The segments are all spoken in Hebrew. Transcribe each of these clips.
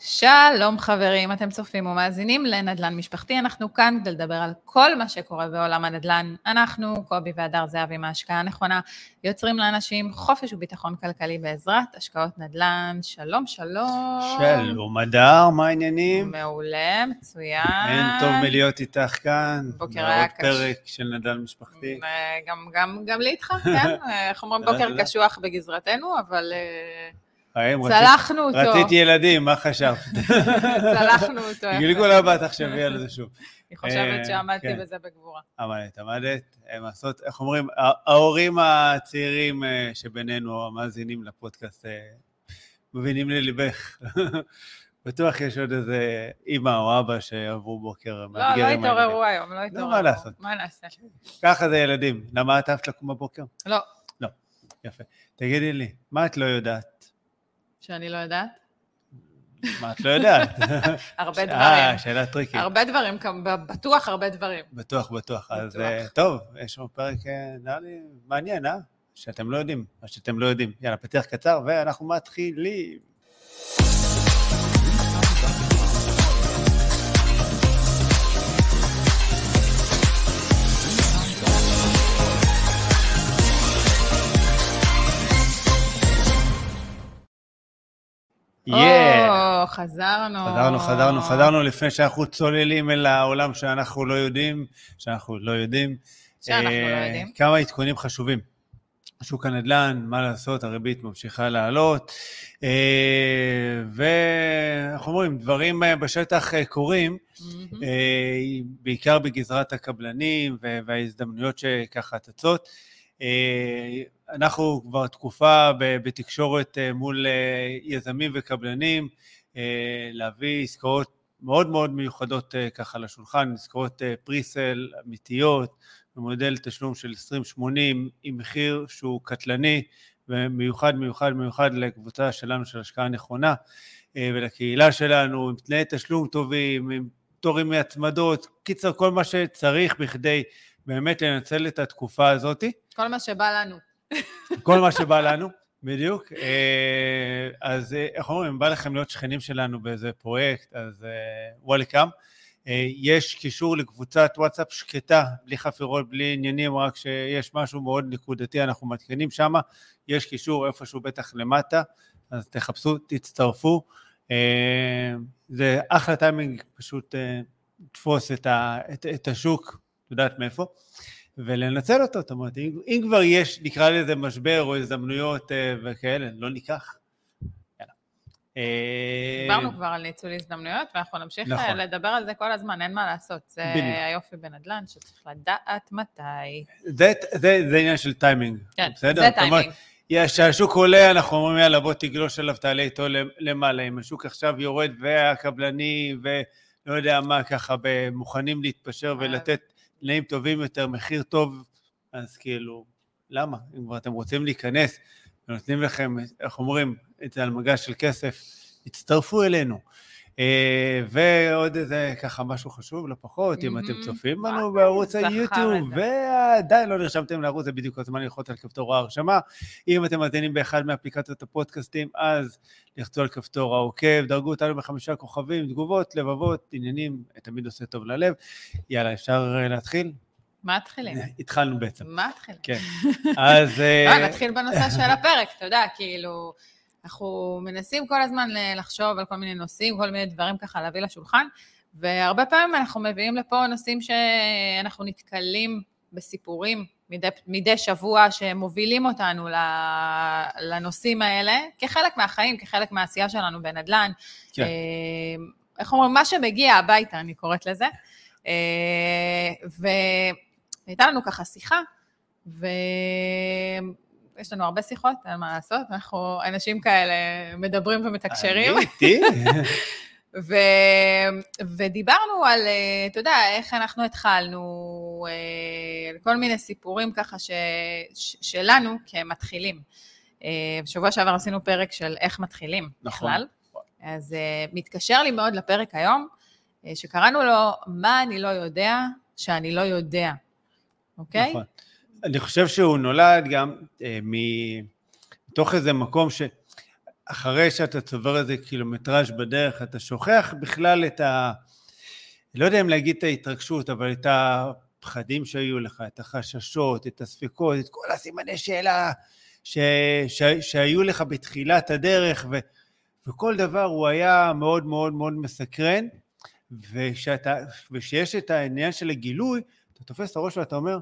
שלום חברים, אתם צופים ומאזינים לנדל"ן משפחתי, אנחנו כאן כדי לדבר על כל מה שקורה בעולם הנדל"ן. אנחנו, קובי והדר זהבי מההשקעה הנכונה, יוצרים לאנשים חופש וביטחון כלכלי בעזרת השקעות נדל"ן. שלום, שלום. שלום הדר, מה העניינים? מעולה, מצוין. אין טוב מלהיות איתך כאן. בוקר היה קשה. עוד פרק של נדל"ן משפחתי. גם, גם, גם לי איתך, כן? איך אומרים, בוקר קשוח בגזרתנו, אבל... האם צלחנו אותו. רצית ילדים, מה חשבת? צלחנו אותו. גילגו לבת, תחשבי על זה שוב. אני חושבת אה, שעמדתי כן. בזה בגבורה. עמדת, עמדת. הם לעשות, איך אומרים, ההורים הצעירים אה, שבינינו, המאזינים לפודקאסט, אה, מבינים לליבך. בטוח יש עוד איזה אימא או אבא שעברו בוקר לא, לא מאתגרים. התעוררו היום, לא התעוררו. מה לעשות. מה נעשה? ככה זה ילדים. למה את אהבת לקום בבוקר? לא, יפה. תגידי לי, מה את לא יודעת? שאני לא יודעת. מה את לא יודעת? הרבה אה, דברים. שאלה טריקית. הרבה דברים, בטוח הרבה דברים. בטוח, בטוח. אז. אה, טוב, יש לנו פרק, אה, נראה לי, מעניין, אה? שאתם לא יודעים, מה שאתם לא יודעים. יאללה, פתיח קצר, ואנחנו מתחילים. או, חזרנו. חזרנו, חזרנו, חזרנו לפני שאנחנו צוללים אל העולם שאנחנו לא יודעים, שאנחנו לא יודעים. שאנחנו אה, לא יודעים. כמה עדכונים חשובים. שוק הנדל"ן, מה לעשות, הריבית ממשיכה לעלות, אה, ואנחנו אומרים, דברים אה, בשטח אה, קורים, מהמם. אה, בעיקר בגזרת הקבלנים וה- וההזדמנויות שככה צצות. אה, אנחנו כבר תקופה בתקשורת אה, מול אה, יזמים וקבלנים, להביא עסקאות מאוד מאוד מיוחדות ככה לשולחן, עסקאות פריסל אמיתיות, במודל תשלום של 2080 עם מחיר שהוא קטלני ומיוחד מיוחד מיוחד לקבוצה שלנו של השקעה נכונה ולקהילה שלנו, עם תנאי תשלום טובים, עם פטורים מהצמדות, קיצר כל מה שצריך בכדי באמת לנצל את התקופה הזאת, כל מה שבא לנו. כל מה שבא לנו, בדיוק. אה, אז אה, איך אומרים, אם בא לכם להיות שכנים שלנו באיזה פרויקט, אז וולקאם. יש קישור לקבוצת וואטסאפ שקטה, בלי חפירות, בלי עניינים, רק שיש משהו מאוד נקודתי, אנחנו מעדכנים שם, יש קישור איפשהו בטח למטה, אז תחפשו, תצטרפו. אה, זה אחלה טיימינג, פשוט אה, לתפוס את, ה, את, את השוק, יודעת מאיפה, ולנצל אותו, זאת אומרת, אם, אם כבר יש, נקרא לזה משבר או הזדמנויות אה, וכאלה, לא ניקח. אה, דיברנו כבר על ניצול הזדמנויות, ואנחנו נמשיך נכון. אה, לדבר על זה כל הזמן, אין מה לעשות. זה בדיוק. היופי בנדל"ן, שצריך לדעת מתי. זה, זה, זה עניין של טיימינג, כן, בסדר? זה טיימינג. כשהשוק עולה, אנחנו אומרים, יאללה, בוא תגלוש עליו, תעלה איתו למעלה. אם השוק עכשיו יורד והקבלני ולא יודע מה, ככה, מוכנים להתפשר. ולתת תנאים טובים יותר, מחיר טוב, אז כאילו, למה? אם כבר אתם רוצים להיכנס ונותנים לכם, איך אומרים, את זה על מגש של כסף, הצטרפו אלינו. אה, ועוד איזה ככה משהו חשוב, לא פחות, אם אתם. צופים בנו בערוץ היוטיוב. ועדיין לא נרשמתם לערוץ, זה בדיוק הזמן ללחוץ על כפתור ההרשמה. אם אתם מאזינים באחד מאפליקציות הפודקאסטים, אז לחצו על כפתור העוקב, דרגו אותנו בחמישה כוכבים, תגובות, לבבות, עניינים, תמיד עושה טוב ללב. יאללה, אפשר אה, להתחיל? מה מתחילים? התחלנו בעצם, מה מתחילים? כן. אז... אה, נתחיל בנושא של הפרק, אתה יודע, כאילו, אנחנו מנסים כל הזמן לחשוב על כל מיני נושאים, כל מיני דברים ככה להביא לשולחן, והרבה פעמים אנחנו מביאים לפה נושאים שאנחנו נתקלים בסיפורים מדי, מדי שבוע שמובילים אותנו לנושאים האלה, כחלק מהחיים, כחלק מהעשייה שלנו בנדל"ן. כן. אה, איך אומרים, מה שמגיע הביתה, אני קוראת לזה. אה, והייתה לנו ככה שיחה, ויש לנו הרבה שיחות, אין מה לעשות, אנחנו אנשים כאלה מדברים ומתקשרים. אני איתי? ו... ודיברנו על, אה, אתה יודע, איך אנחנו התחלנו, אה, כל מיני סיפורים ככה ש... ש... שלנו כמתחילים. אה, בשבוע שעבר עשינו פרק של איך מתחילים נכון. בכלל. אז מתקשר לי מאוד לפרק היום, שקראנו לו, מה אני לא יודע שאני לא יודע, אוקיי? נכון. אני חושב שהוא נולד גם אה, מתוך איזה מקום ש... אחרי שאתה צובר איזה קילומטראז' בדרך, אתה שוכח בכלל את ה... לא יודע אם להגיד את ההתרגשות, אבל את הפחדים שהיו לך, את החששות, את הספקות, את כל הסימני שאלה ש... ש... שהיו לך בתחילת הדרך, ו... וכל דבר הוא היה מאוד מאוד מאוד מסקרן, וכשיש את העניין של הגילוי, אתה תופס את הראש ואתה אומר,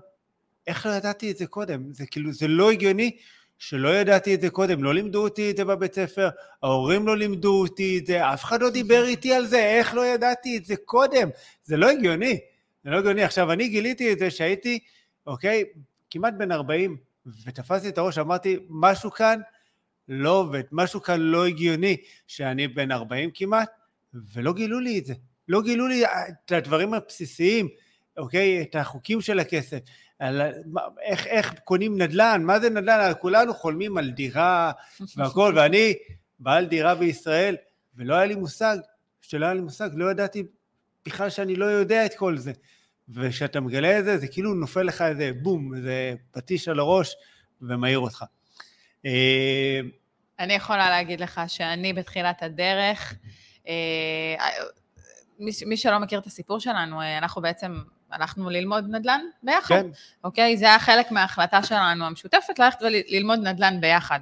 איך לא ידעתי את זה קודם? זה כאילו, זה לא הגיוני שלא ידעתי את זה קודם, לא לימדו אותי את זה בבית ספר, ההורים לא לימדו אותי את זה, אף אחד לא דיבר איתי על זה, איך לא ידעתי את זה קודם? זה לא הגיוני, זה לא הגיוני. עכשיו, אני גיליתי את זה שהייתי, אוקיי, כמעט בן 40, ותפסתי את הראש, אמרתי, משהו כאן לא עובד, משהו כאן לא הגיוני, שאני בן 40 כמעט, ולא גילו לי את זה. לא גילו לי את הדברים הבסיסיים, אוקיי? את החוקים של הכסף. על איך, איך קונים נדל"ן, מה זה נדל"ן, כולנו חולמים על דירה והכל, ואני בעל דירה בישראל, ולא היה לי מושג, שלא היה לי מושג, לא ידעתי בכלל שאני לא יודע את כל זה. וכשאתה מגלה את זה, זה כאילו נופל לך איזה בום, איזה פטיש על הראש ומעיר אותך. אה, אני יכולה להגיד לך שאני בתחילת הדרך, אה, מי שלא מכיר את הסיפור שלנו, אה, אנחנו בעצם הלכנו ללמוד נדל"ן ביחד, כן. אוקיי? זה היה חלק מההחלטה שלנו המשותפת, ללכת וללמוד נדל"ן ביחד.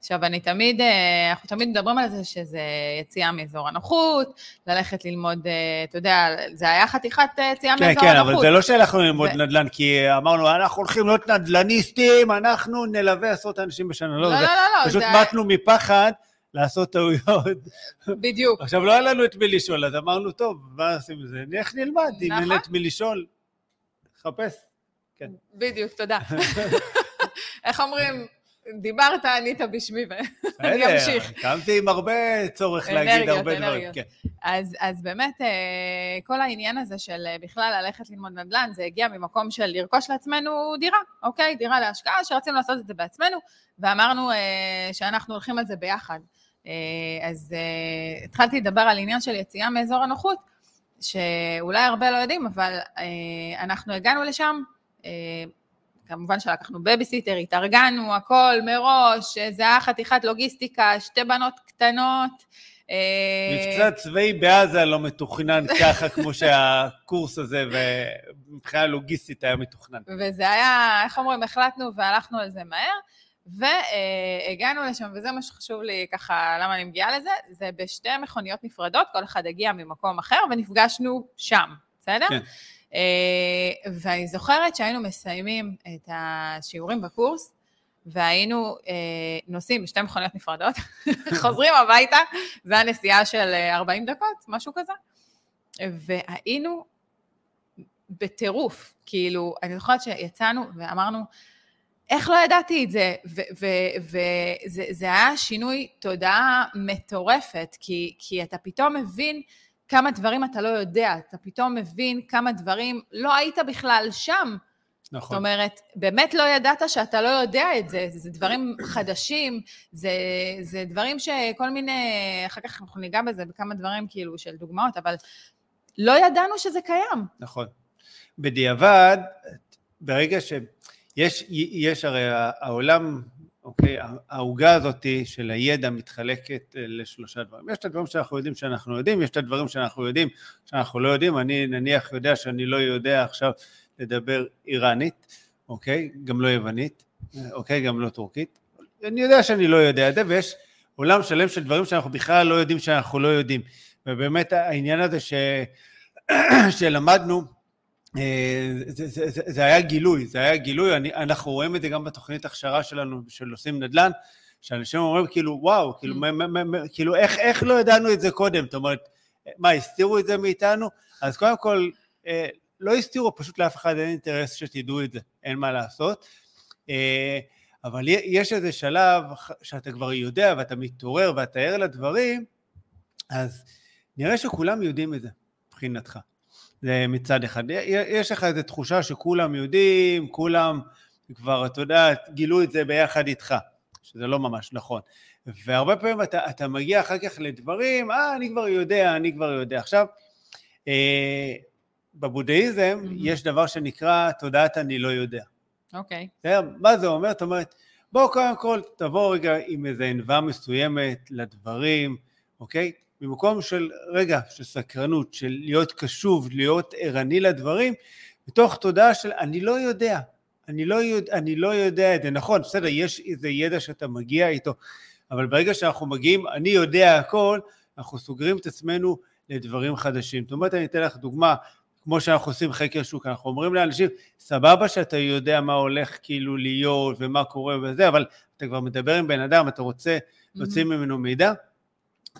עכשיו, אני תמיד, אה, אנחנו תמיד מדברים על זה שזה יציאה מאזור הנוחות, ללכת ללמוד, אה, אתה יודע, זה היה חתיכת אה, יציאה כן, מאזור כן, הנוחות. כן, כן, אבל זה לא שהלכנו ללמוד ו... נדל"ן, כי אמרנו, אנחנו הולכים להיות נדל"ניסטים, אנחנו נלווה עשרות אנשים בשנה. לא, לא, לא, לא. לא פשוט זה... מתנו מפחד. לעשות טעויות. בדיוק. עכשיו, לא היה לנו את מי לשאול, אז אמרנו, טוב, מה עושים עם זה? איך נלמד, אם אין את מי לשאול, חפש. כן. בדיוק, תודה. איך אומרים, דיברת, ענית בשמי, ואני אמשיך. קמתי עם הרבה צורך להגיד הרבה דברים. כן. אז, אז באמת, אה, כל העניין הזה של אה, בכלל ללכת ללמוד נדל"ן, זה הגיע ממקום של לרכוש לעצמנו דירה, אוקיי? דירה להשקעה, שרצינו לעשות את זה בעצמנו, ואמרנו אה, שאנחנו הולכים על זה ביחד. אז התחלתי לדבר על עניין של יציאה מאזור הנוחות, שאולי הרבה לא יודעים, אבל אנחנו הגענו לשם, כמובן שלקחנו בייביסיטר, התארגנו, הכל מראש, זה היה חתיכת לוגיסטיקה, שתי בנות קטנות. אה, מבצע צבאי בעזה לא מתוכנן ככה כמו שהקורס הזה, ומבחינה לוגיסטית היה מתוכנן. וזה היה, איך אומרים, החלטנו והלכנו על זה מהר, והגענו לשם, וזה מה שחשוב לי ככה, למה אני מגיעה לזה, זה בשתי מכוניות נפרדות, כל אחד הגיע ממקום אחר, ונפגשנו שם, בסדר? כן. אה, ואני זוכרת שהיינו מסיימים את השיעורים בקורס, והיינו אה, נוסעים בשתי מכוניות נפרדות, חוזרים הביתה, זו הנסיעה של 40 אה, דקות, משהו כזה, והיינו בטירוף, כאילו, אני זוכרת שיצאנו ואמרנו, איך לא ידעתי את זה? וזה היה שינוי תודעה מטורפת, כי, כי אתה פתאום מבין כמה דברים אתה לא יודע, אתה פתאום מבין כמה דברים לא היית בכלל שם. נכון. זאת אומרת, באמת לא ידעת שאתה לא יודע את זה, זה דברים חדשים, זה, זה דברים שכל מיני, אחר כך אנחנו ניגע בזה בכמה דברים כאילו של דוגמאות, אבל לא ידענו שזה קיים. נכון. בדיעבד, ברגע שיש, יש הרי העולם אוקיי? העוגה הזאת של הידע מתחלקת אה, לשלושה דברים. יש את הדברים שאנחנו יודעים שאנחנו יודעים, יש את הדברים שאנחנו יודעים שאנחנו לא יודעים. אני נניח יודע שאני לא יודע עכשיו לדבר איראנית, אוקיי? גם לא יוונית, אוקיי? גם לא טורקית. אני יודע שאני לא יודע את זה, ויש עולם שלם של דברים שאנחנו בכלל לא יודעים שאנחנו לא יודעים. ובאמת העניין הזה ש... שלמדנו, זה, זה, זה, זה היה גילוי, זה היה גילוי, אני, אנחנו רואים את זה גם בתוכנית הכשרה שלנו של עושים נדל"ן, שאנשים אומרים כאילו וואו, כאילו, mm. מה, מה, מה, כאילו איך, איך לא ידענו את זה קודם, זאת אומרת, מה, הסתירו את זה מאיתנו? אז קודם כל, אה, לא הסתירו, פשוט לאף אחד אין אינטרס שתדעו את זה, אין מה לעשות. אה, אבל יש איזה שלב שאתה כבר יודע ואתה מתעורר ואתה ער לדברים, אז נראה שכולם יודעים את זה, מבחינתך. זה מצד אחד. יש לך איזו תחושה שכולם יודעים, כולם כבר, אתה יודע, גילו את זה ביחד איתך, שזה לא ממש נכון. והרבה פעמים אתה, אתה מגיע אחר כך לדברים, אה, אני כבר יודע, אני כבר יודע. עכשיו, אה, בבודהיזם mm-hmm. יש דבר שנקרא תודעת אני לא יודע. אוקיי. Okay. מה זה אומר? זאת אומרת, בואו קודם כל תבואו רגע עם איזו ענווה מסוימת לדברים, אוקיי? ממקום של רגע, של סקרנות, של להיות קשוב, להיות ערני לדברים, מתוך תודעה של אני לא יודע, אני לא, יודע, אני לא יודע את זה, נכון, בסדר, יש איזה ידע שאתה מגיע איתו, אבל ברגע שאנחנו מגיעים, אני יודע הכל, אנחנו סוגרים את עצמנו לדברים חדשים. זאת אומרת, אני אתן לך דוגמה, כמו שאנחנו עושים חקר שוק, אנחנו אומרים לאנשים, סבבה שאתה יודע מה הולך כאילו להיות ומה קורה וזה, אבל אתה כבר מדבר עם בן אדם, אתה רוצה להוציא mm-hmm. ממנו מידע,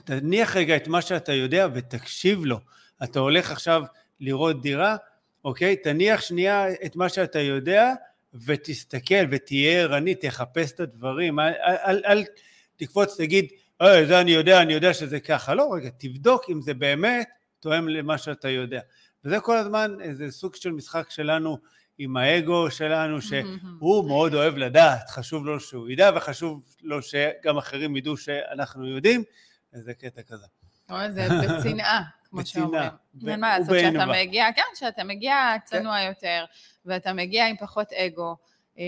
תניח רגע את מה שאתה יודע ותקשיב לו. אתה הולך עכשיו לראות דירה, אוקיי? תניח שנייה את מה שאתה יודע ותסתכל ותהיה ערני, תחפש את הדברים, אל, אל, אל תקפוץ, תגיד, אוי, זה אני יודע, אני יודע שזה ככה. לא, רגע, תבדוק אם זה באמת תואם למה שאתה יודע. וזה כל הזמן איזה סוג של משחק שלנו עם האגו שלנו, שהוא מאוד אוהב לדעת, חשוב לו שהוא ידע וחשוב לו שגם אחרים ידעו שאנחנו יודעים, איזה קטע כזה. או, זה בצנעה, כמו שאומרים. אין מה לעשות, שאתה מגיע, כן, שאתה מגיע צנוע יותר, ואתה מגיע עם פחות אגו. אה,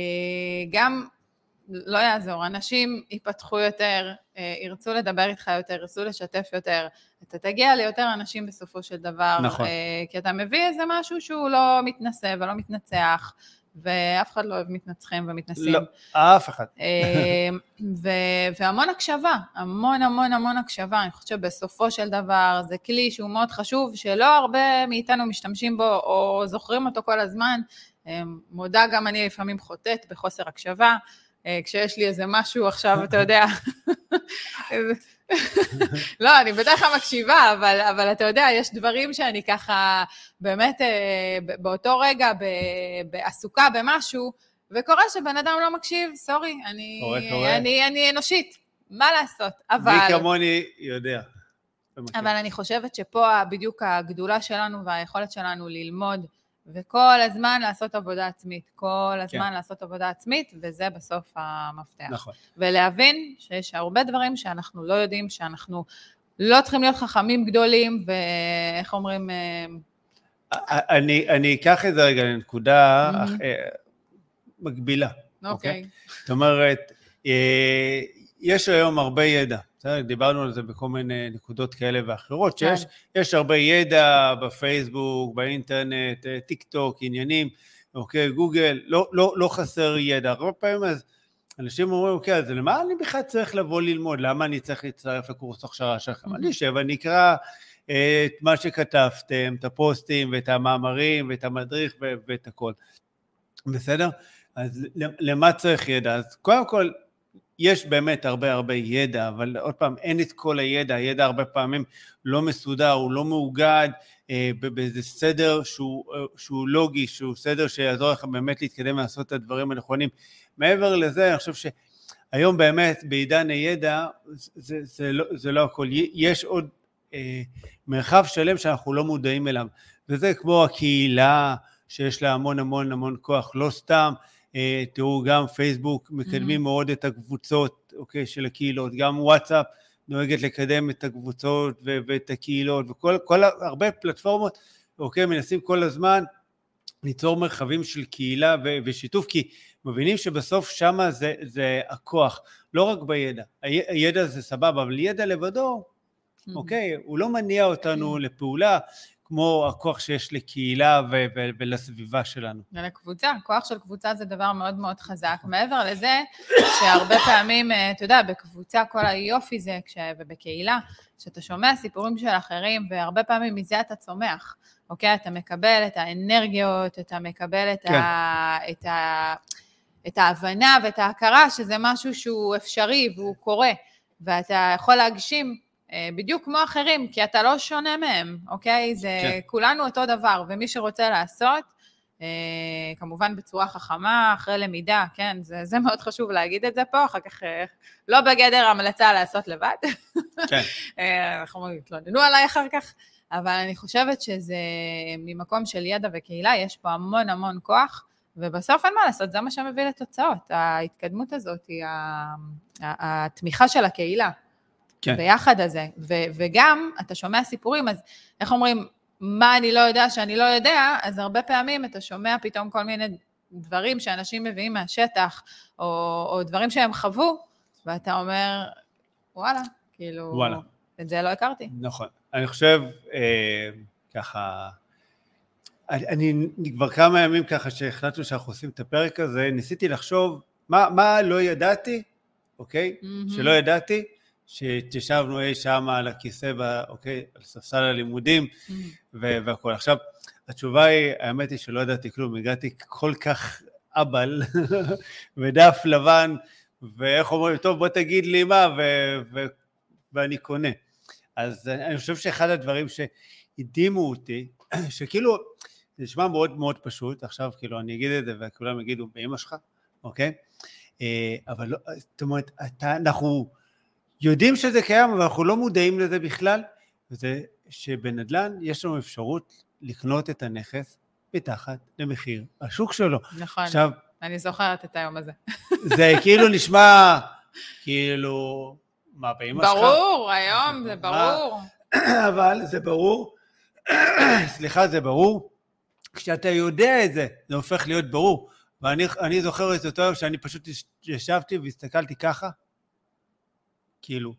גם, לא יעזור, אנשים ייפתחו יותר, אה, ירצו לדבר איתך יותר, ירצו לשתף יותר. אתה תגיע ליותר אנשים בסופו של דבר. נכון. אה, כי אתה מביא איזה משהו שהוא לא מתנשא ולא מתנצח. ואף אחד לא אוהב מתנצחים ומתנסים. לא, אף אחד. ו- והמון הקשבה, המון המון המון הקשבה. אני חושבת שבסופו של דבר זה כלי שהוא מאוד חשוב, שלא הרבה מאיתנו משתמשים בו או זוכרים אותו כל הזמן. מודה גם אני לפעמים חוטאת בחוסר הקשבה. אה, כשיש לי איזה משהו עכשיו, אתה יודע, לא, אני בדרך כלל מקשיבה, אבל, אבל אתה יודע, יש דברים שאני ככה, באמת, אה, באותו רגע, בעסוקה במשהו, וקורה שבן אדם לא מקשיב, סורי, אני, קורה, קורה. אני, אני אנושית, מה לעשות, אבל... מי כמוני יודע. אבל אני חושבת שפה בדיוק הגדולה שלנו והיכולת שלנו ללמוד וכל הזמן לעשות עבודה עצמית, כל הזמן כן. לעשות עבודה עצמית, וזה בסוף המפתח. נכון. ולהבין שיש הרבה דברים שאנחנו לא יודעים, שאנחנו לא צריכים להיות חכמים גדולים, ואיך אומרים... אה, אני, אני אקח את זה רגע לנקודה mm-hmm. מקבילה. אוקיי. Okay. אוקיי? זאת אומרת, אה, יש היום הרבה ידע. בסדר? דיברנו על זה בכל מיני נקודות כאלה ואחרות, כן. שיש יש הרבה ידע בפייסבוק, באינטרנט, אה, טיק טוק, עניינים, אוקיי, גוגל, לא, לא, לא חסר ידע. הרבה פעמים אז אנשים אומרים, אוקיי, אז למה אני בכלל צריך לבוא ללמוד? למה אני צריך להצטרף לקורס הכשרה שלכם? אני אשב, אני אקרא את מה שכתבתם, את הפוסטים ואת המאמרים ואת המדריך ואת הכל. בסדר? אז למה צריך ידע? אז קודם כל, יש באמת הרבה הרבה ידע, אבל עוד פעם, אין את כל הידע, הידע הרבה פעמים לא מסודר, הוא לא מאוגד אה, באיזה סדר שהוא, אה, שהוא לוגי, שהוא סדר שיעזור לך באמת להתקדם ולעשות את הדברים הנכונים. מעבר לזה, אני חושב שהיום באמת בעידן הידע זה, זה, לא, זה לא הכל, יש עוד אה, מרחב שלם שאנחנו לא מודעים אליו, וזה כמו הקהילה שיש לה המון המון המון כוח, לא סתם תראו, גם פייסבוק מקדמים mm-hmm. מאוד את הקבוצות, אוקיי, של הקהילות, גם וואטסאפ נוהגת לקדם את הקבוצות ו- ואת הקהילות, וכל, כל, הרבה פלטפורמות, אוקיי, מנסים כל הזמן ליצור מרחבים של קהילה ו- ושיתוף, כי מבינים שבסוף שמה זה, זה הכוח, לא רק בידע, הידע זה סבבה, אבל ידע לבדו, mm-hmm. אוקיי, הוא לא מניע אותנו mm-hmm. לפעולה, כמו הכוח שיש לקהילה ו- ו- ולסביבה שלנו. ולקבוצה, כוח של קבוצה זה דבר מאוד מאוד חזק. מעבר לזה, שהרבה פעמים, אה, אתה יודע, בקבוצה כל היופי זה, כש... ובקהילה, שאתה שומע סיפורים של אחרים, והרבה פעמים מזה אתה צומח, אוקיי? אתה מקבל את האנרגיות, אתה מקבל את, כן. ה... את, ה... את ההבנה ואת ההכרה שזה משהו שהוא אפשרי והוא קורה, ואתה יכול להגשים בדיוק כמו אחרים, כי אתה לא שונה מהם, אוקיי? זה כן. כולנו אותו דבר, ומי שרוצה לעשות, אה, כמובן בצורה חכמה, אחרי למידה, כן? זה, זה מאוד חשוב להגיד את זה פה, אחר כך אה, לא בגדר המלצה לעשות לבד. כן. אנחנו יתלוננו עליי אחר כך, אבל אני חושבת שזה ממקום של ידע וקהילה, יש פה המון המון כוח. ובסוף אין מה לעשות, זה מה שמביא לתוצאות. ההתקדמות הזאת היא התמיכה של הקהילה. כן. ביחד הזה. ו- וגם, אתה שומע סיפורים, אז איך אומרים, מה אני לא יודע שאני לא יודע, אז הרבה פעמים אתה שומע פתאום כל מיני דברים שאנשים מביאים מהשטח, או, או דברים שהם חוו, ואתה אומר, וואלה, כאילו, וואלה. את זה לא הכרתי. נכון. אני חושב, אה, ככה, אני, אני כבר כמה ימים ככה שהחלטנו שאנחנו עושים את הפרק הזה, ניסיתי לחשוב מה, מה לא ידעתי, אוקיי? מהמם. שלא ידעתי, שהתיישבנו אי שם על הכיסא, ב, אוקיי? על ספסל הלימודים ו- והכול. עכשיו, התשובה היא, האמת היא שלא ידעתי כלום, הגעתי כל כך אבל ודף לבן, ואיך אומרים, טוב בוא תגיד לי מה, ו- ו- ואני קונה. אז אני חושב שאחד הדברים שהדהימו אותי, שכאילו, זה נשמע מאוד מאוד פשוט, עכשיו כאילו אני אגיד את זה וכולם יגידו, באמא שלך, אוקיי? אה, אבל לא, זאת אומרת, אתה, אנחנו יודעים שזה קיים, אבל אנחנו לא מודעים לזה בכלל, וזה שבנדל"ן יש לנו אפשרות לקנות את הנכס מתחת למחיר השוק שלו. נכון, עכשיו, אני זוכרת את היום הזה. זה כאילו נשמע, כאילו, מה, באמא שלך? ברור, היום זה? ברור. אבל זה ברור, סליחה, זה ברור, כשאתה יודע את זה, זה הופך להיות ברור. ואני אני זוכר את אותו יום שאני פשוט יש- ישבתי והסתכלתי ככה, כאילו,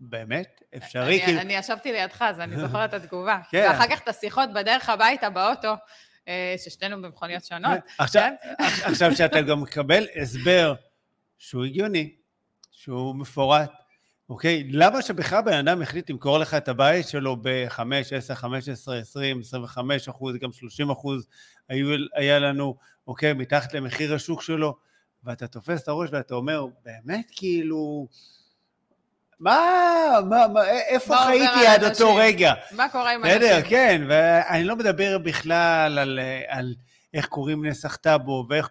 באמת? אפשרי? אני, כאילו, אני ישבתי לידך, אז אני זוכרת את התגובה. כן. ואחר כך את השיחות בדרך הביתה, באוטו, אה, ששתינו במכוניות שונות. עכשיו, כן? עכשיו שאתה גם מקבל הסבר שהוא הגיוני, שהוא מפורט, אוקיי? למה שבכלל בן אדם החליט למכור לך את הבית שלו ב-5, 10, 15, 20, 25 אחוז, גם 30 אחוז היו, היה לנו, אוקיי, מתחת למחיר השוק שלו, ואתה תופס את הראש ואתה אומר, באמת כאילו, מה, מה, מה איפה מה חייתי עד אותו אנשים? רגע? מה קורה עם בסדר, אנשים? כן, ואני לא מדבר בכלל על, על איך קוראים נסח טאבו, ואיך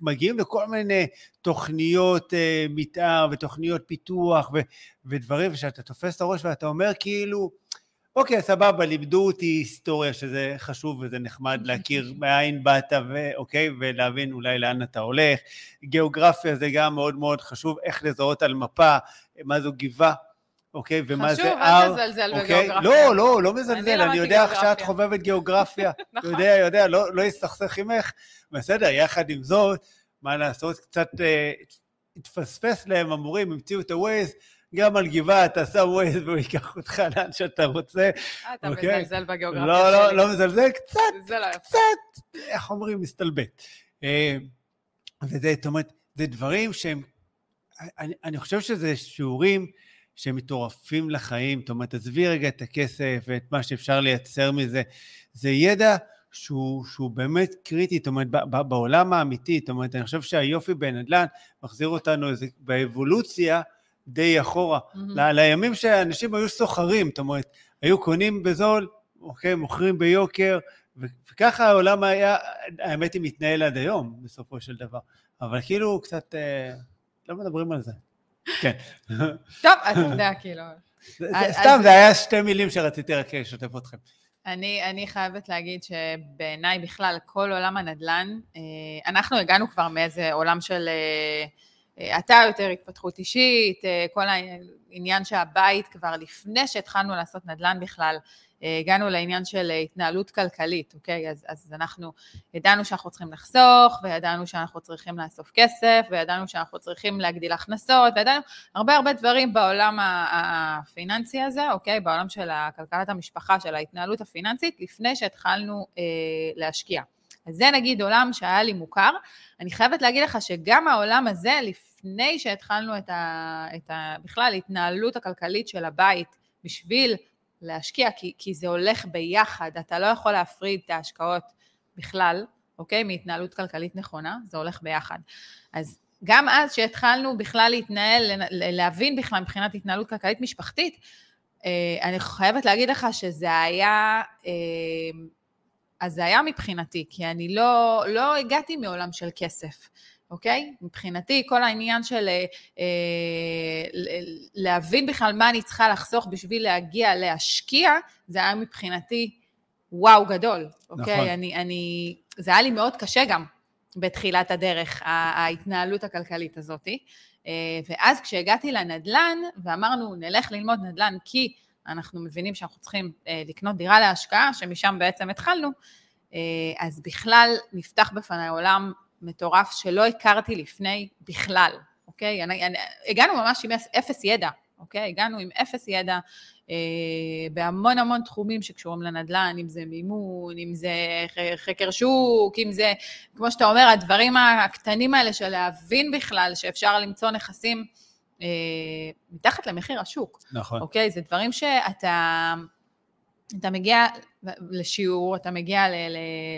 מגיעים לכל מיני תוכניות אה, מתאר ותוכניות פיתוח ו, ודברים, ושאתה תופס את הראש ואתה אומר כאילו, אוקיי, סבבה, לימדו אותי היסטוריה, שזה חשוב וזה נחמד להכיר מאין באת, ואוקיי, ולהבין אולי לאן אתה הולך. גיאוגרפיה זה גם מאוד מאוד חשוב, איך לזהות על מפה, מה זו גבעה, אוקיי, ומה זה חשוב, הר. אל תזלזל אוקיי? בגיאוגרפיה. לא, לא, לא אני מזלזל, אני למדתי יודע איך שאת. חובבת גיאוגרפיה. נכון. יודע, יודע, לא לא יסתכסך עמך. בסדר, יחד עם זאת, מה לעשות, קצת אה, התפספס להם המורים, המציאו את ה-Waze, גם על גבעה אתה שם Waze והוא ייקח אותך לאן שאתה רוצה. אתה אוקיי. מזלזל בגיאוגרפיה לא, לא, שלי. לא מזלזל, קצת, לא. קצת, איך אומרים, מסתלבט. אה, וזה, זאת אומרת, זה דברים שהם, אני, אני חושב שזה שיעורים שהם מטורפים לחיים, זאת אומרת, עזבי רגע את הכסף ואת מה שאפשר לייצר מזה, זה ידע שהוא, שהוא באמת קריטי, זאת אומרת, בעולם האמיתי, זאת אומרת, אני חושב שהיופי בנדל"ן מחזיר אותנו איזה, באבולוציה די אחורה. ל- לימים שאנשים היו סוחרים, זאת אומרת, היו קונים בזול, אוקיי, מוכרים ביוקר, וככה העולם היה, האמת היא, מתנהל עד היום, בסופו של דבר. אבל כאילו, קצת, אה, לא מדברים על זה. כן. טוב, אתה יודע, כאילו... סתם, זה היה שתי מילים שרציתי רק לשתף אתכם. אני, אני חייבת להגיד שבעיניי בכלל, כל עולם הנדל"ן, אה, אנחנו הגענו כבר מאיזה עולם של אה, אה, אתה יותר התפתחות אישית, אה, כל העניין שהבית כבר לפני שהתחלנו לעשות נדל"ן בכלל, אה, הגענו לעניין של אה, התנהלות כלכלית, אוקיי? אז, אז אנחנו ידענו שאנחנו צריכים לחסוך, וידענו שאנחנו צריכים לאסוף כסף, וידענו שאנחנו צריכים להגדיל הכנסות, וידענו הרבה הרבה דברים בעולם הפיננסי הזה, אוקיי? בעולם של כלכלת המשפחה, של ההתנהלות הפיננסית, לפני שהתחלנו אה, להשקיע. אז זה נגיד עולם שהיה לי מוכר. אני חייבת להגיד לך שגם העולם הזה, לפני שהתחלנו את ה... את ה בכלל, ההתנהלות הכלכלית של הבית בשביל להשקיע, כי, כי זה הולך ביחד, אתה לא יכול להפריד את ההשקעות בכלל, אוקיי? מהתנהלות כלכלית נכונה, זה הולך ביחד. אז גם אז שהתחלנו בכלל להתנהל, להבין בכלל מבחינת התנהלות כלכלית משפחתית, אה, אני חייבת להגיד לך שזה היה, אה, אז זה היה מבחינתי, כי אני לא, לא הגעתי מעולם של כסף, אוקיי? מבחינתי כל העניין של אה, אה, להבין בכלל מה אני צריכה לחסוך בשביל להגיע להשקיע, זה היה מבחינתי וואו גדול, אוקיי? נכון. אני, אני, זה היה לי מאוד קשה גם בתחילת הדרך, ההתנהלות הכלכלית הזאתי. אה, ואז כשהגעתי לנדל"ן, ואמרנו נלך ללמוד נדל"ן כי אנחנו מבינים שאנחנו צריכים אה, לקנות דירה להשקעה, שמשם בעצם התחלנו, אז בכלל נפתח בפניי עולם מטורף שלא הכרתי לפני בכלל, אוקיי? אני, אני, הגענו ממש עם אפס ידע, אוקיי? הגענו עם אפס ידע אה, בהמון המון תחומים שקשורים לנדל"ן, אם זה מימון, אם זה חקר שוק, אם זה, כמו שאתה אומר, הדברים הקטנים האלה של להבין בכלל שאפשר למצוא נכסים אה, מתחת למחיר השוק. נכון. אוקיי? זה דברים שאתה... אתה מגיע לשיעור, אתה מגיע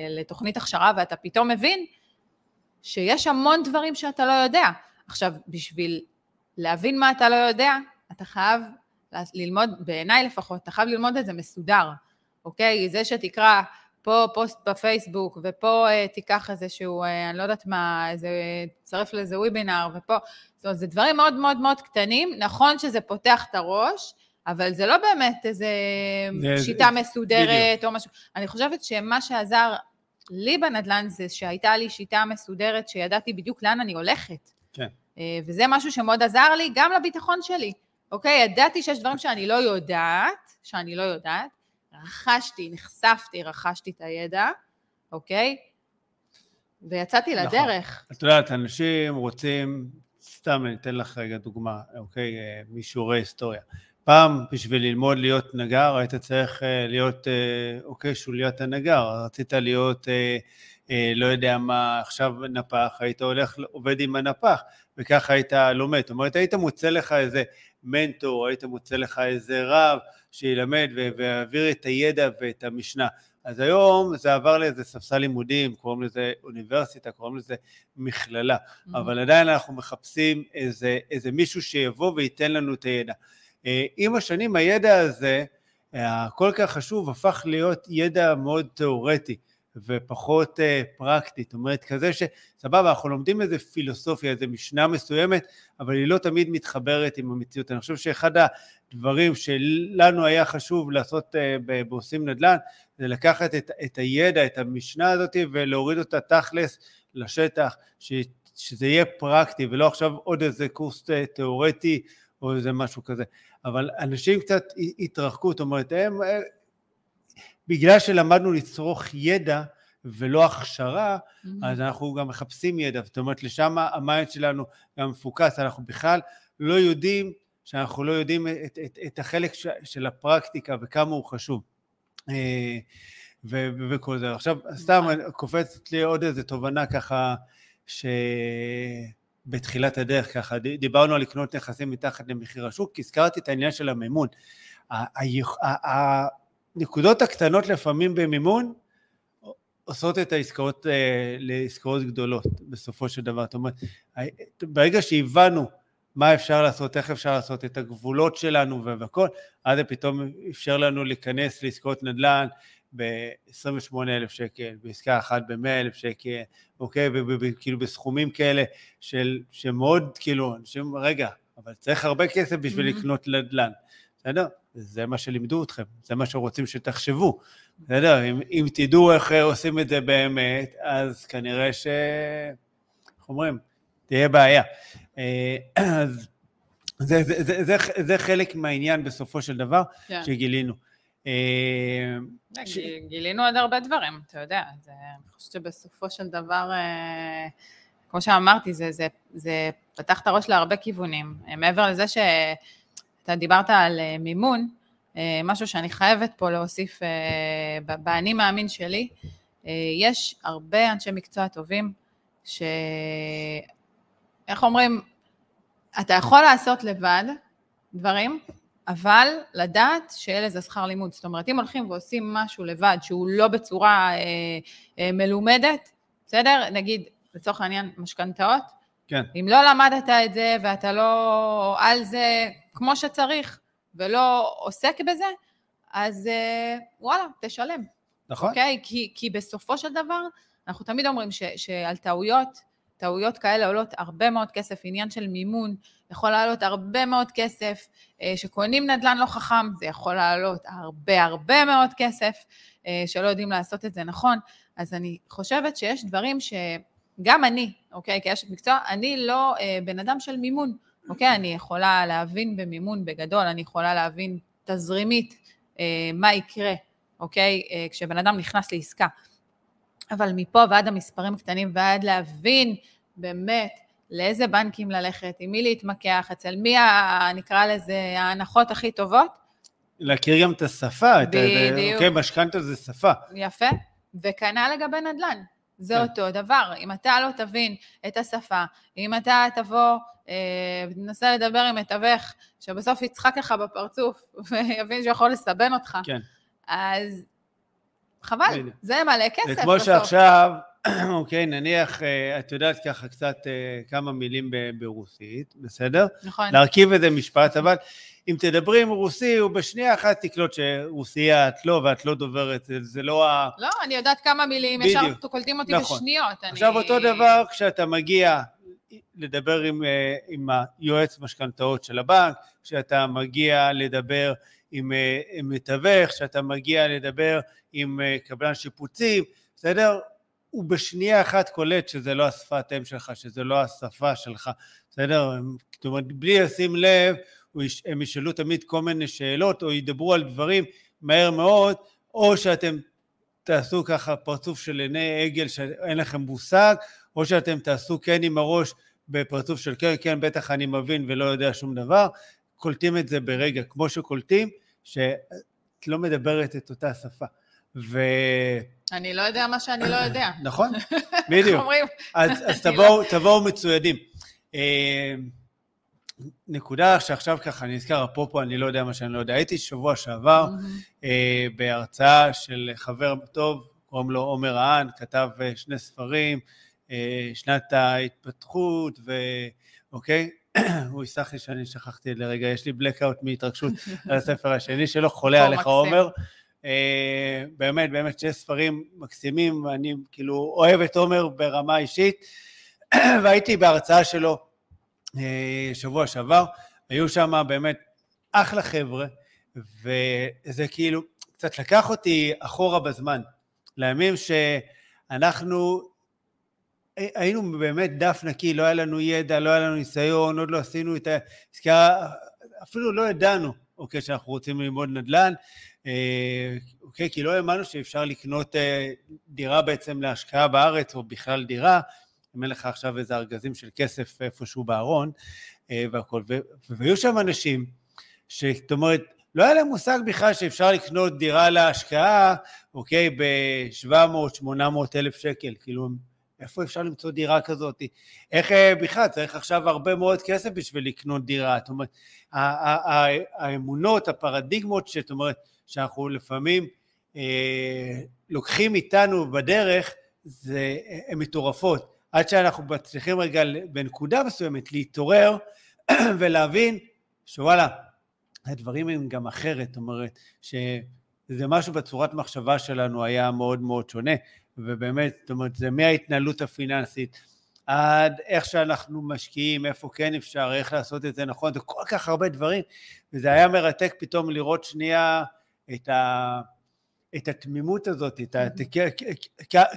לתוכנית הכשרה ואתה פתאום מבין שיש המון דברים שאתה לא יודע. עכשיו, בשביל להבין מה אתה לא יודע, אתה חייב ללמוד, בעיניי לפחות, אתה חייב ללמוד את זה מסודר, אוקיי? זה שתקרא פה פוסט בפייסבוק, ופה אה, תיקח איזשהו, אה, אני לא יודעת מה, איזה, תצטרף לאיזה וובינר, ופה, זאת אומרת, זה דברים מאוד מאוד מאוד קטנים, נכון שזה פותח את הראש, אבל זה לא באמת איזה זה, שיטה מסודרת בדיוק. או משהו. אני חושבת שמה שעזר לי בנדל"ן זה שהייתה לי שיטה מסודרת, שידעתי בדיוק לאן אני הולכת. כן. אה, וזה משהו שמאוד עזר לי, גם לביטחון שלי. אוקיי, ידעתי שיש דברים שאני לא יודעת, שאני לא יודעת, רכשתי, נחשפתי, רכשתי את הידע, אוקיי? ויצאתי נכון. לדרך. את יודעת, אנשים רוצים, סתם אני אתן לך רגע דוגמה, אוקיי, אה, משיעורי היסטוריה. פעם בשביל ללמוד להיות נגר היית צריך אה, להיות, אה, אוקיי, שוליית הנגר, רצית להיות, לא יודע מה, עכשיו נפח, היית הולך, עובד עם הנפח, וככה היית לומד. זאת אומרת, היית מוצא לך איזה מנטור, היית מוצא לך איזה רב שילמד ויעביר את הידע ואת המשנה. אז היום זה עבר לאיזה ספסל לימודים, קוראים לזה אוניברסיטה, קוראים לזה מכללה, mm-hmm. אבל עדיין אנחנו מחפשים איזה, איזה מישהו שיבוא וייתן לנו את הידע. אה, עם השנים הידע הזה, הכל כך חשוב, הפך להיות ידע מאוד תיאורטי. ופחות uh, פרקטית, זאת אומרת כזה שסבבה, אנחנו לומדים איזה פילוסופיה, איזה משנה מסוימת, אבל היא לא תמיד מתחברת עם המציאות. אני חושב שאחד הדברים שלנו היה חשוב לעשות בעושים נדל"ן, זה לקחת את, את הידע, את המשנה הזאת ולהוריד אותה תכלס לשטח, ש, שזה יהיה פרקטי ולא עכשיו עוד איזה קורס אה, תיאורטי או איזה משהו כזה. אבל אנשים קצת התרחקו, זאת אומרת, הם בגלל שלמדנו לצרוך ידע ולא הכשרה, mm-hmm. אז אנחנו גם מחפשים ידע, זאת אומרת לשם ה mind שלנו גם מפוקס, אנחנו בכלל לא יודעים שאנחנו לא יודעים את, את, את החלק ש, של הפרקטיקה וכמה הוא חשוב. אה, ו, וכל זה. עכשיו, סתם קופצת לי עוד איזה תובנה ככה, שבתחילת הדרך ככה, דיברנו על לקנות נכסים מתחת למחיר השוק, הזכרתי את העניין של המימון. הנקודות הקטנות לפעמים במימון עושות את העסקאות אה, לעסקאות גדולות בסופו של דבר. זאת אומרת, ברגע שהבנו מה אפשר לעשות, איך אפשר לעשות, את הגבולות שלנו והכל, אז זה פתאום אפשר לנו להיכנס לעסקאות נדל"ן ב-28,000 שקל, בעסקה אחת ב-100,000 שקל, אוקיי, וכאילו בסכומים כאלה של, שמאוד, כאילו, אנשים, רגע, אבל צריך הרבה כסף בשביל mm-hmm. לקנות נדל"ן, בסדר? זה מה שלימדו אתכם, זה מה שרוצים שתחשבו. בסדר? אם, אם תדעו איך עושים את זה באמת, אז כנראה ש... איך אומרים? תהיה בעיה. אה, אז זה, זה, זה, זה, זה חלק מהעניין בסופו של דבר כן. שגילינו. אה, ש... גילינו עוד הרבה דברים, אתה יודע, זה, אני חושבת שבסופו של דבר, אה, כמו שאמרתי, זה, זה, זה פתח את הראש להרבה כיוונים. מעבר לזה ש... אתה דיברת על אה, מימון, אה, משהו שאני חייבת פה להוסיף אה, באני מאמין שלי, יש הרבה אנשי מקצוע טובים, ש... איך אומרים, אתה יכול לעשות לבד דברים, אבל לדעת שיהיה לזה שכר לימוד. זאת אומרת, אם הולכים ועושים משהו לבד שהוא לא בצורה אה, אה, מלומדת, בסדר? נגיד, לצורך העניין, משכנתאות, כן. אם לא למדת את זה ואתה לא על זה כמו שצריך ולא עוסק בזה, אז אה, וואלה, תשלם. נכון. אוקיי? כי, כי בסופו של דבר, אנחנו תמיד אומרים ש, שעל טעויות, טעויות כאלה עולות הרבה מאוד כסף, עניין של מימון יכול לעלות הרבה מאוד כסף, אה, שקונים נדל"ן לא חכם, זה יכול לעלות הרבה הרבה מאוד כסף, אה, שלא יודעים לעשות את זה נכון, אז אני חושבת שיש דברים ש... גם אני, אוקיי, כאשת מקצוע, אני לא אה, בן אדם של מימון, אוקיי? אני יכולה להבין במימון בגדול, אני יכולה להבין תזרימית מה יקרה, אוקיי? כשבן אדם נכנס לעסקה. אבל מפה ועד המספרים קטנים ועד להבין באמת לאיזה בנקים ללכת, עם מי להתמקח, אצל מי, ה, נקרא לזה, ההנחות הכי טובות. להכיר גם את השפה. בדיוק. אוקיי, משכנתה זה שפה. יפה. וכנ"ל לגבי נדל"ן. זה כן. אותו דבר. אם אתה לא תבין את השפה, אם אתה תבוא אה, ותנסה לדבר עם מתווך, שבסוף יצחק לך בפרצוף ויבין שהוא יכול לסבן אותך, כן. אז חבל. זה מלא כסף זה כמו שעכשיו, אוקיי, נניח, אה, את יודעת ככה קצת אה, כמה מילים ברוסית, בסדר? נכון. להרכיב איזה משפט, אבל אם תדברי עם רוסי, הוא בשנייה אחת תקלוט שרוסיה את לא, ואת לא דוברת, זה- זה לא ה... לא, אני יודעת כמה מילים, בדיוק. ישר קולטים אותי נכון. בשניות. עכשיו אני... אותו דבר כשאתה מגיע לדבר עם, אה, עם היועץ משכנתאות של הבנק, כשאתה מגיע לדבר אה, עם מתווך, כשאתה מגיע לדבר עם אה, קבלן שיפוצים, בסדר? הוא בשנייה אחת קולט שזה לא השפת אם שלך, שזה לא השפה שלך, בסדר? זאת אומרת, בלי לשים לב, הם ישאלו תמיד כל מיני שאלות, או ידברו על דברים מהר מאוד, או שאתם תעשו ככה פרצוף של עיני עגל שאין לכם מושג, או שאתם תעשו כן עם הראש בפרצוף של כן, כן, בטח אני מבין ולא יודע שום דבר, קולטים את זה ברגע, כמו שקולטים, שאת לא מדברת את אותה שפה. ו... אני לא יודע מה שאני לא יודע. נכון, בדיוק. אומרים? אז, אז תבואו, תבואו מצוידים. אה, נקודה שעכשיו ככה נזכר, אפרופו אני לא יודע מה שאני לא יודע, הייתי שבוע שעבר אה, בהרצאה של חבר טוב, קוראים לו עומר האן, כתב אה, שני ספרים, אה, שנת ההתפתחות, ו... אוקיי? הוא יסלח לי שאני שכחתי לרגע, יש לי blackout מהתרגשות על הספר השני שלו, חולה עליך. עומר. אה, באמת, באמת שני ספרים מקסימים, אני כאילו אוהב את עומר ברמה אישית, והייתי בהרצאה שלו אה, שבוע שעבר, היו שם באמת אחלה חבר'ה, וזה כאילו קצת לקח אותי אחורה בזמן, לימים שאנחנו היינו באמת דף נקי, לא היה לנו ידע, לא היה לנו ניסיון, עוד לא עשינו את העסקה, אפילו לא ידענו, אוקיי, שאנחנו רוצים ללמוד נדל"ן, אה, אוקיי, כי לא האמנו שאפשר לקנות אה, דירה בעצם להשקעה בארץ, או בכלל דירה, אם אין לך עכשיו איזה ארגזים של כסף איפשהו בארון, אה, והכל, ו- והיו שם אנשים, זאת אומרת, לא היה להם מושג בכלל שאפשר לקנות דירה להשקעה, אוקיי, ב-700-800 אלף שקל, כאילו, איפה אפשר למצוא דירה כזאת? איך אה, בכלל, צריך עכשיו הרבה מאוד כסף בשביל לקנות דירה, זאת אומרת, האמונות, הפרדיגמות, זאת אומרת, שאנחנו לפעמים אה, לוקחים איתנו בדרך, זה, הן מטורפות. עד שאנחנו מצליחים רגע בנקודה מסוימת להתעורר ולהבין שוואלה, הדברים הם גם אחרת, זאת אומרת, שזה משהו בצורת מחשבה שלנו היה מאוד מאוד שונה, ובאמת, זאת אומרת, זה מההתנהלות הפיננסית עד איך שאנחנו משקיעים, איפה כן אפשר, איך לעשות את זה נכון, זה כל כך הרבה דברים, וזה היה מרתק פתאום לראות שנייה את, ה, את התמימות הזאת, את ה,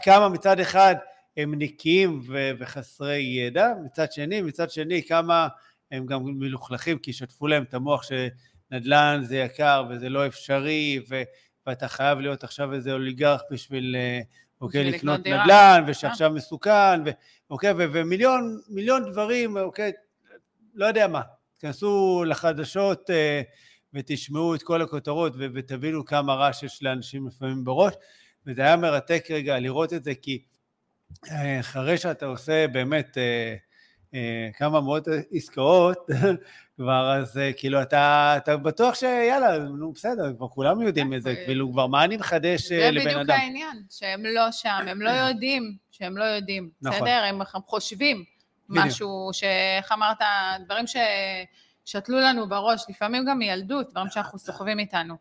כמה מצד אחד הם נקיים ו- וחסרי ידע, מצד שני, מצד שני כמה הם גם מלוכלכים כי שטפו להם את המוח שנדל"ן זה יקר וזה לא אפשרי ו- ואתה חייב להיות עכשיו איזה אוליגרך בשביל, אה, אוקיי, לקנות. נדל"ן ושעכשיו מסוכן ו- אוקיי, ו- ומיליון מיליון דברים, אוקיי, לא יודע מה, תכנסו לחדשות אה, ותשמעו את כל הכותרות ו- ותבינו כמה רעש יש לאנשים לפעמים בראש, וזה היה מרתק רגע לראות את זה כי אה, אחרי שאתה עושה באמת אה, אה, כמה מאות עסקאות כבר, אז אה, כאילו אתה, אתה בטוח שיאללה, נו בסדר, כבר כולם יודעים את זה, אה, כאילו כבר מה אני מחדש אה, זה לבן בדיוק אדם? העניין, שהם לא שם, הם לא יודעים שהם לא יודעים, נכון. בסדר? הם חושבים בדיוק. משהו, שאיך אמרת, דברים ששתלו לנו בראש, לפעמים גם מילדות, דברים שאנחנו סוחבים איתנו.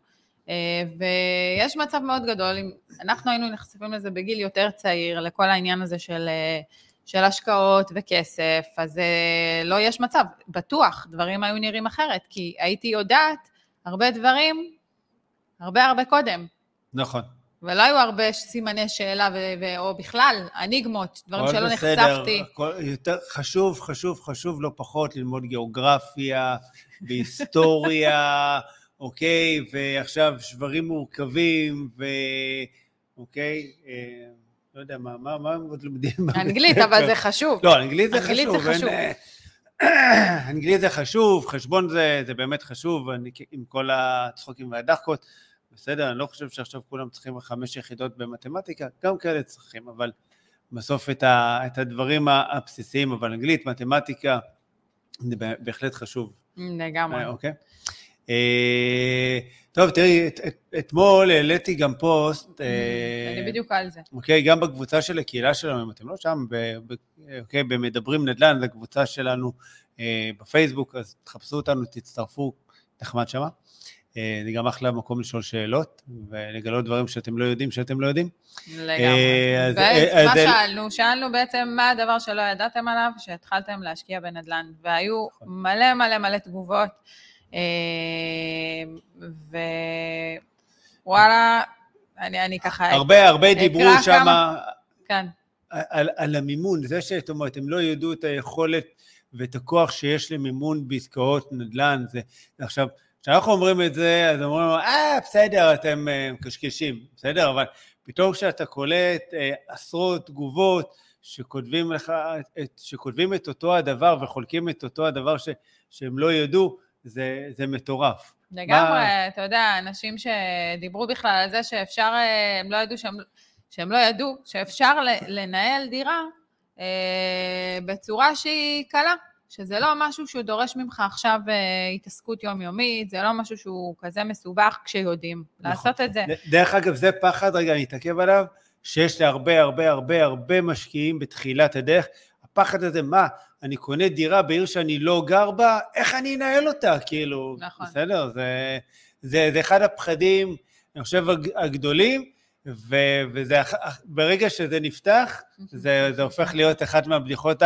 אה, ויש מצב מאוד גדול, אם אנחנו היינו נחשפים לזה בגיל יותר צעיר, לכל העניין הזה של, אה, של השקעות וכסף, אז אה, לא יש מצב, בטוח, דברים היו נראים אחרת, כי הייתי יודעת הרבה דברים הרבה הרבה קודם. נכון. ולא היו הרבה סימני שאלה, ו- ו- או בכלל, אניגמות, דברים שלא בסדר, נחשפתי. הכל יותר חשוב, חשוב, חשוב לא פחות ללמוד גיאוגרפיה והיסטוריה, אוקיי, ועכשיו שברים מורכבים, ו... אוקיי, אה, לא יודע מה, מה, מה הם עוד לומדים? אנגלית, אבל זה חשוב. לא, אנגלית זה אנגלית חשוב. זה חשוב. אין, אה, אנגלית זה חשוב, חשבון זה, זה באמת חשוב, אני, עם כל הצחוקים והדחקות, בסדר, אני לא חושב שעכשיו כולם צריכים חמש יחידות במתמטיקה, גם כאלה צריכים, אבל בסוף את, ה, את הדברים הבסיסיים, אבל אנגלית, מתמטיקה, זה בהחלט חשוב. לגמרי. אה, אוקיי. אה, טוב, תראי, את, את, אתמול העליתי גם פוסט, אה, אני בדיוק על זה. אוקיי, גם בקבוצה של הקהילה שלנו, אם אתם לא שם, ב, ב, אוקיי, במדברים נדל"ן, זו הקבוצה שלנו אה, בפייסבוק, אז תחפשו אותנו, תצטרפו, נחמד שמה. אה, זה גם אחלה מקום לשאול שאלות, ולגלות דברים שאתם לא יודעים שאתם לא יודעים. לגמרי. אה, אז- ואז אה, מה אז- שאלנו? שאלנו בעצם מה הדבר שלא ידעתם עליו, שהתחלתם להשקיע בנדל"ן, והיו מלא מלא מלא תגובות, ווואלה, אני אני ככה... הרבה הרבה דיברו שם כמה- כן, על, על המימון, זה שאת אומרת, הם לא ידעו את היכולת ואת הכוח שיש למימון בעסקאות נדל"ן. זה, עכשיו, כשאנחנו אומרים את זה, אז אומרים, אה, בסדר, אתם אה, מקשקשים, בסדר? אבל פתאום כשאתה קולט אה, עשרות תגובות שכותבים לך, את, שכותבים את אותו הדבר וחולקים את אותו הדבר ש, שהם לא ידעו, זה, זה מטורף. לגמרי, אתה יודע, אנשים שדיברו בכלל על זה שאפשר, אה, הם לא ידעו שהם, שהם לא ידעו שאפשר לנהל דירה אה, בצורה שהיא קלה, שזה לא משהו שהוא דורש ממך עכשיו אה, התעסקות יומיומית, זה לא משהו שהוא כזה מסובך כשיודעים נכון. לעשות את זה. דרך אגב, זה פחד, רגע, אני אתעכב עליו, שיש להרבה הרבה הרבה הרבה משקיעים בתחילת הדרך. הפחד הזה, מה, אני קונה דירה בעיר שאני לא גר בה, איך אני אנהל אותה? כאילו, נכון. בסדר, זה, זה, זה אחד הפחדים, אני חושב, הג- הגדולים, ו, וזה, ברגע שזה נפתח, זה, זה הופך להיות אחת מהבדיחות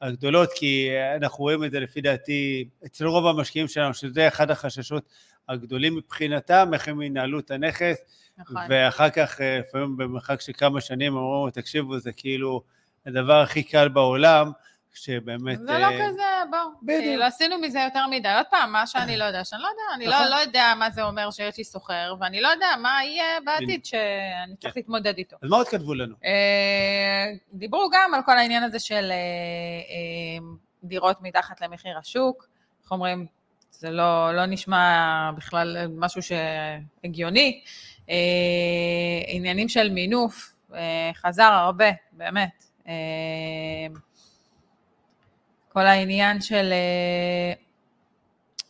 הגדולות, כי אנחנו רואים את זה לפי דעתי אצל רוב המשקיעים שלנו, שזה אחד החששות הגדולים מבחינתם, איך הם ינהלו את הנכס, נכון. ואחר כך, אה, לפעמים במרחק של כמה שנים, אמרו, תקשיבו, זה כאילו הדבר הכי קל בעולם, שבאמת... זה לא אה, כזה, בוא, בדיוק. כאילו עשינו מזה יותר מדי. עוד פעם, מה שאני לא יודע, שאני לא יודע, אני נכון. לא, לא יודע מה זה אומר שיש לי סוחר, ואני לא יודע מה יהיה בעתיד שאני צריך כן. להתמודד איתו. אז מה עוד כתבו לנו? אה, דיברו גם על כל העניין הזה של אה, אה, דירות מתחת למחיר השוק. איך אומרים, זה לא, לא נשמע בכלל משהו שהגיוני. אה, עניינים של מינוף, אה, חזר הרבה, באמת. אה, כל העניין של אה,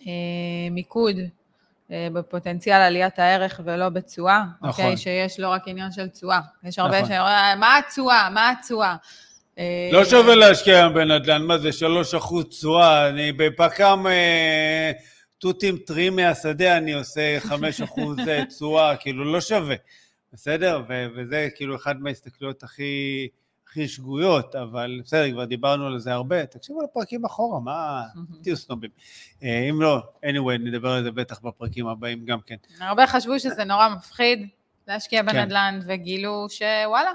אה, מיקוד בפוטנציאל עליית הערך ולא בתשואה, נכון. אוקיי? שיש לא רק עניין של תשואה. יש הרבה נכון. שאומרים, מה התשואה? מה התשואה? אה, לא שווה להשקיע היום בנדל"ן, מה זה, שלוש אחוז תשואה, אני בפק"ם תותים טריים מהשדה, אני עושה חמש אחוז אה, תשואה, כאילו לא שווה, בסדר? וזה כאילו אחד מההסתכלויות הכי שגויות, אבל בסדר, כבר דיברנו על זה הרבה, תקשיבו לפרקים אחורה, מה, תהיו סנובים. אה, אם לא, anyway, נדבר על זה בטח בפרקים הבאים גם כן. הרבה חשבו שזה נורא מפחיד להשקיע כן. בנדל"ן, וגילו שוואלה,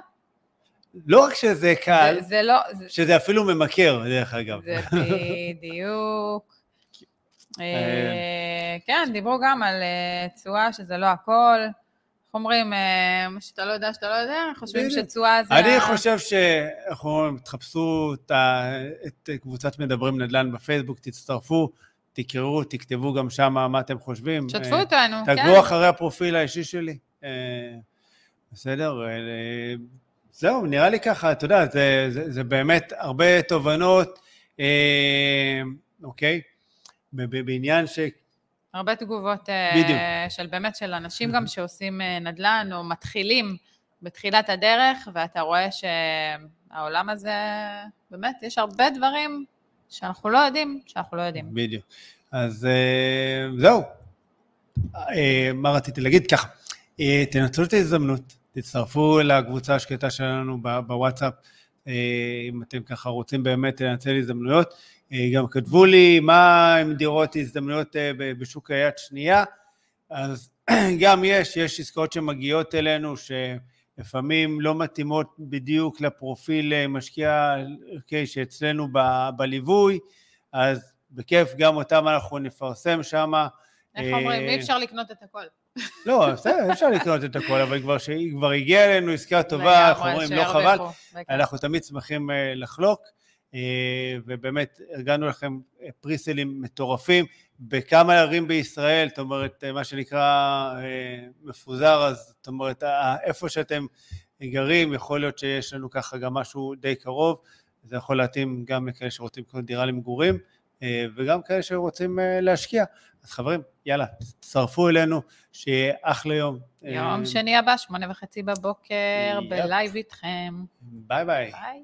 לא רק שזה קל, זה- זה לא... זה- שזה אפילו ממכר, דרך אגב. זה בדיוק. אה, כן, דיברו גם על אה, תשואה, שזה לא הכל. איך אומרים, אה, מה שאתה לא יודע שאתה לא יודע, חושבים. שתשואה זה... אני חושב שאנחנו אומרים, תחפשו את קבוצת מדברים נדל"ן בפייסבוק, תצטרפו, תקראו, תכתבו גם שם מה אתם חושבים. שתפו אה, אותנו, כן. תעקבו אחרי הפרופיל האישי שלי. אה, בסדר? זהו, נראה לי ככה, אתה יודע, זה, זה, זה באמת הרבה תובנות, אה, אוקיי? בעניין ש... הרבה תגובות אה, בדיוק. של באמת של אנשים גם שעושים אה, נדל"ן או מתחילים בתחילת הדרך, ואתה רואה שהעולם הזה, באמת, יש הרבה דברים שאנחנו לא יודעים, שאנחנו לא יודעים. בדיוק. אז אה, זהו. מה רציתי להגיד? ככה, תנצלו את ההזדמנות, תצטרפו לקבוצה השקטה שלנו בוואטסאפ, אם אתם ככה רוצים באמת לנצל הזדמנויות. אה, גם כתבו לי מה עם דירות הזדמנויות אה, בשוק היד שנייה, אז גם יש, יש עסקאות שמגיעות אלינו שלפעמים לא מתאימות בדיוק לפרופיל אה, משקיע אוקיי, שאצלנו ב- בליווי, אז בכיף גם אותם אנחנו נפרסם שם, איך אומרים? אי אפשר לקנות את הכל. לא, בסדר, אפשר לקנות את הכל, אבל כבר שהיא כבר הגיעה אלינו עסקה טובה, איך אומרים, לא חבל. אנחנו תמיד שמחים לחלוק. ובאמת ארגנו לכם פריסלים מטורפים בכמה ערים בישראל, זאת אומרת, מה שנקרא מפוזר, אז זאת אומרת, איפה שאתם גרים, יכול להיות שיש לנו ככה גם משהו די קרוב, זה יכול להתאים גם לכאלה שרוצים לקנות דירה למגורים, וגם כאלה שרוצים להשקיע. אז חברים, יאללה, תצטרפו אלינו, שיהיה אחלה יום. יום שני הבא, שמונה וחצי בבוקר, בלייב איתכם. ביי ביי. ביי.